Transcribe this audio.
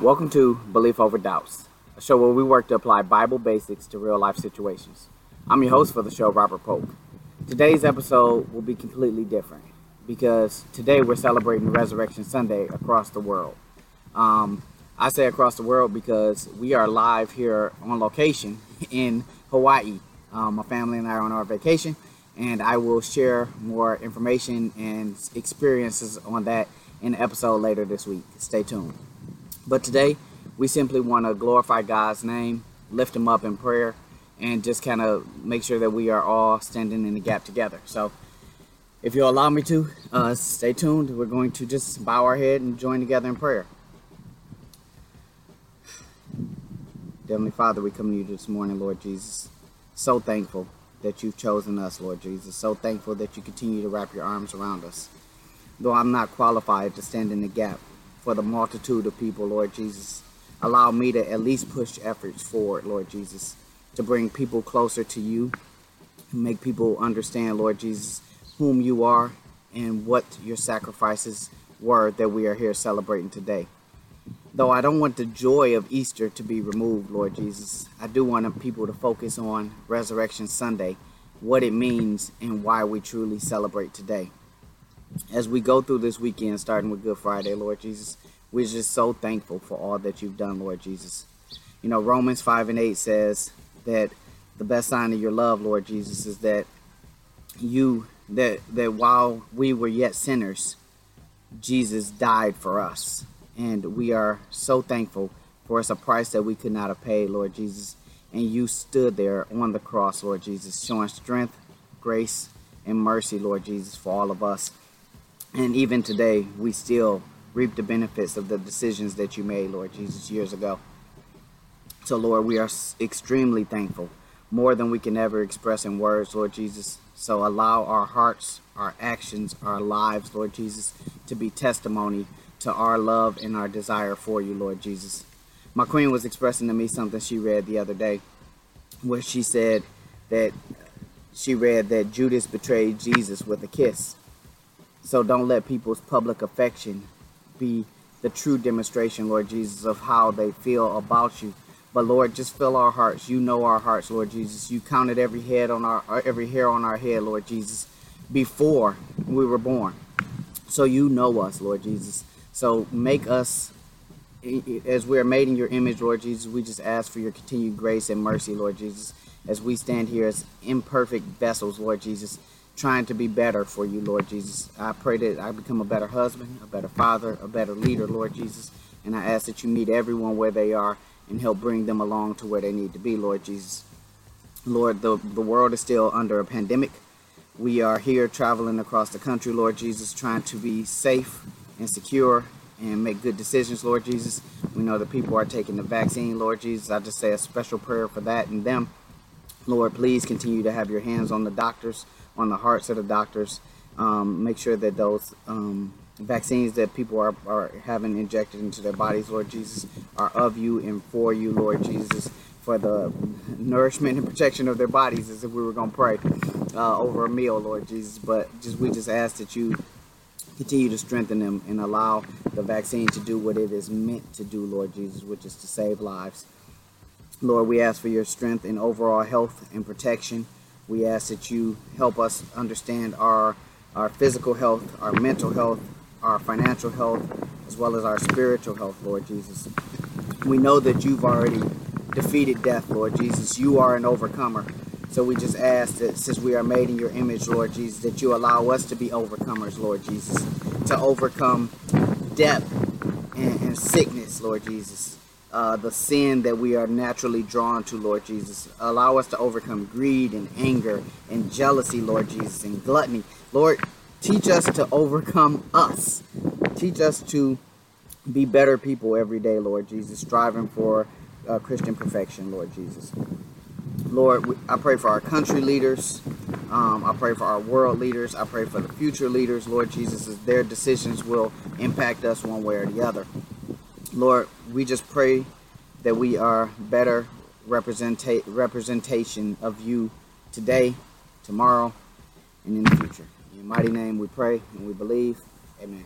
Welcome to Belief Over Doubts, a show where we work to apply Bible basics to real life situations. I'm your host for the show, Robert Polk. Today's episode will be completely different because today we're celebrating Resurrection Sunday across the world. Um, I say across the world because we are live here on location in Hawaii. Um, my family and I are on our vacation, and I will share more information and experiences on that in the episode later this week. Stay tuned. But today, we simply want to glorify God's name, lift Him up in prayer, and just kind of make sure that we are all standing in the gap together. So, if you'll allow me to, uh, stay tuned. We're going to just bow our head and join together in prayer. Heavenly Father, we come to you this morning, Lord Jesus. So thankful that you've chosen us, Lord Jesus. So thankful that you continue to wrap your arms around us. Though I'm not qualified to stand in the gap, for the multitude of people, Lord Jesus. Allow me to at least push efforts forward, Lord Jesus, to bring people closer to you, make people understand, Lord Jesus, whom you are and what your sacrifices were that we are here celebrating today. Though I don't want the joy of Easter to be removed, Lord Jesus, I do want people to focus on Resurrection Sunday, what it means, and why we truly celebrate today as we go through this weekend, starting with Good Friday, Lord Jesus, we're just so thankful for all that you've done, Lord Jesus. You know, Romans 5 and 8 says that the best sign of your love, Lord Jesus, is that you, that, that while we were yet sinners, Jesus died for us. And we are so thankful for it's a price that we could not have paid, Lord Jesus. And you stood there on the cross, Lord Jesus, showing strength, grace, and mercy, Lord Jesus, for all of us. And even today, we still reap the benefits of the decisions that you made, Lord Jesus, years ago. So, Lord, we are extremely thankful, more than we can ever express in words, Lord Jesus. So, allow our hearts, our actions, our lives, Lord Jesus, to be testimony to our love and our desire for you, Lord Jesus. My queen was expressing to me something she read the other day, where she said that she read that Judas betrayed Jesus with a kiss. So don't let people's public affection be the true demonstration, Lord Jesus, of how they feel about you. But Lord, just fill our hearts. You know our hearts, Lord Jesus. You counted every head on our uh, every hair on our head, Lord Jesus, before we were born. So you know us, Lord Jesus. So make us as we are made in your image, Lord Jesus, we just ask for your continued grace and mercy, Lord Jesus, as we stand here as imperfect vessels, Lord Jesus trying to be better for you, Lord Jesus. I pray that I become a better husband, a better father, a better leader, Lord Jesus. And I ask that you meet everyone where they are and help bring them along to where they need to be, Lord Jesus. Lord, the, the world is still under a pandemic. We are here traveling across the country, Lord Jesus, trying to be safe and secure and make good decisions, Lord Jesus. We know that people are taking the vaccine, Lord Jesus. I just say a special prayer for that and them. Lord, please continue to have your hands on the doctors on the hearts of the doctors. Um, make sure that those um, vaccines that people are, are having injected into their bodies, Lord Jesus, are of you and for you, Lord Jesus, for the nourishment and protection of their bodies, as if we were going to pray uh, over a meal, Lord Jesus. But just we just ask that you continue to strengthen them and allow the vaccine to do what it is meant to do, Lord Jesus, which is to save lives. Lord, we ask for your strength and overall health and protection. We ask that you help us understand our, our physical health, our mental health, our financial health, as well as our spiritual health, Lord Jesus. We know that you've already defeated death, Lord Jesus. You are an overcomer. So we just ask that since we are made in your image, Lord Jesus, that you allow us to be overcomers, Lord Jesus, to overcome death and, and sickness, Lord Jesus uh, the sin that we are naturally drawn to, Lord Jesus. Allow us to overcome greed and anger and jealousy, Lord Jesus, and gluttony. Lord, teach us to overcome us. Teach us to be better people every day, Lord Jesus, striving for uh, Christian perfection, Lord Jesus. Lord, I pray for our country leaders. Um, I pray for our world leaders. I pray for the future leaders, Lord Jesus, as their decisions will impact us one way or the other. Lord, we just pray that we are better representa- representation of you today, tomorrow, and in the future. In your mighty name we pray and we believe. Amen.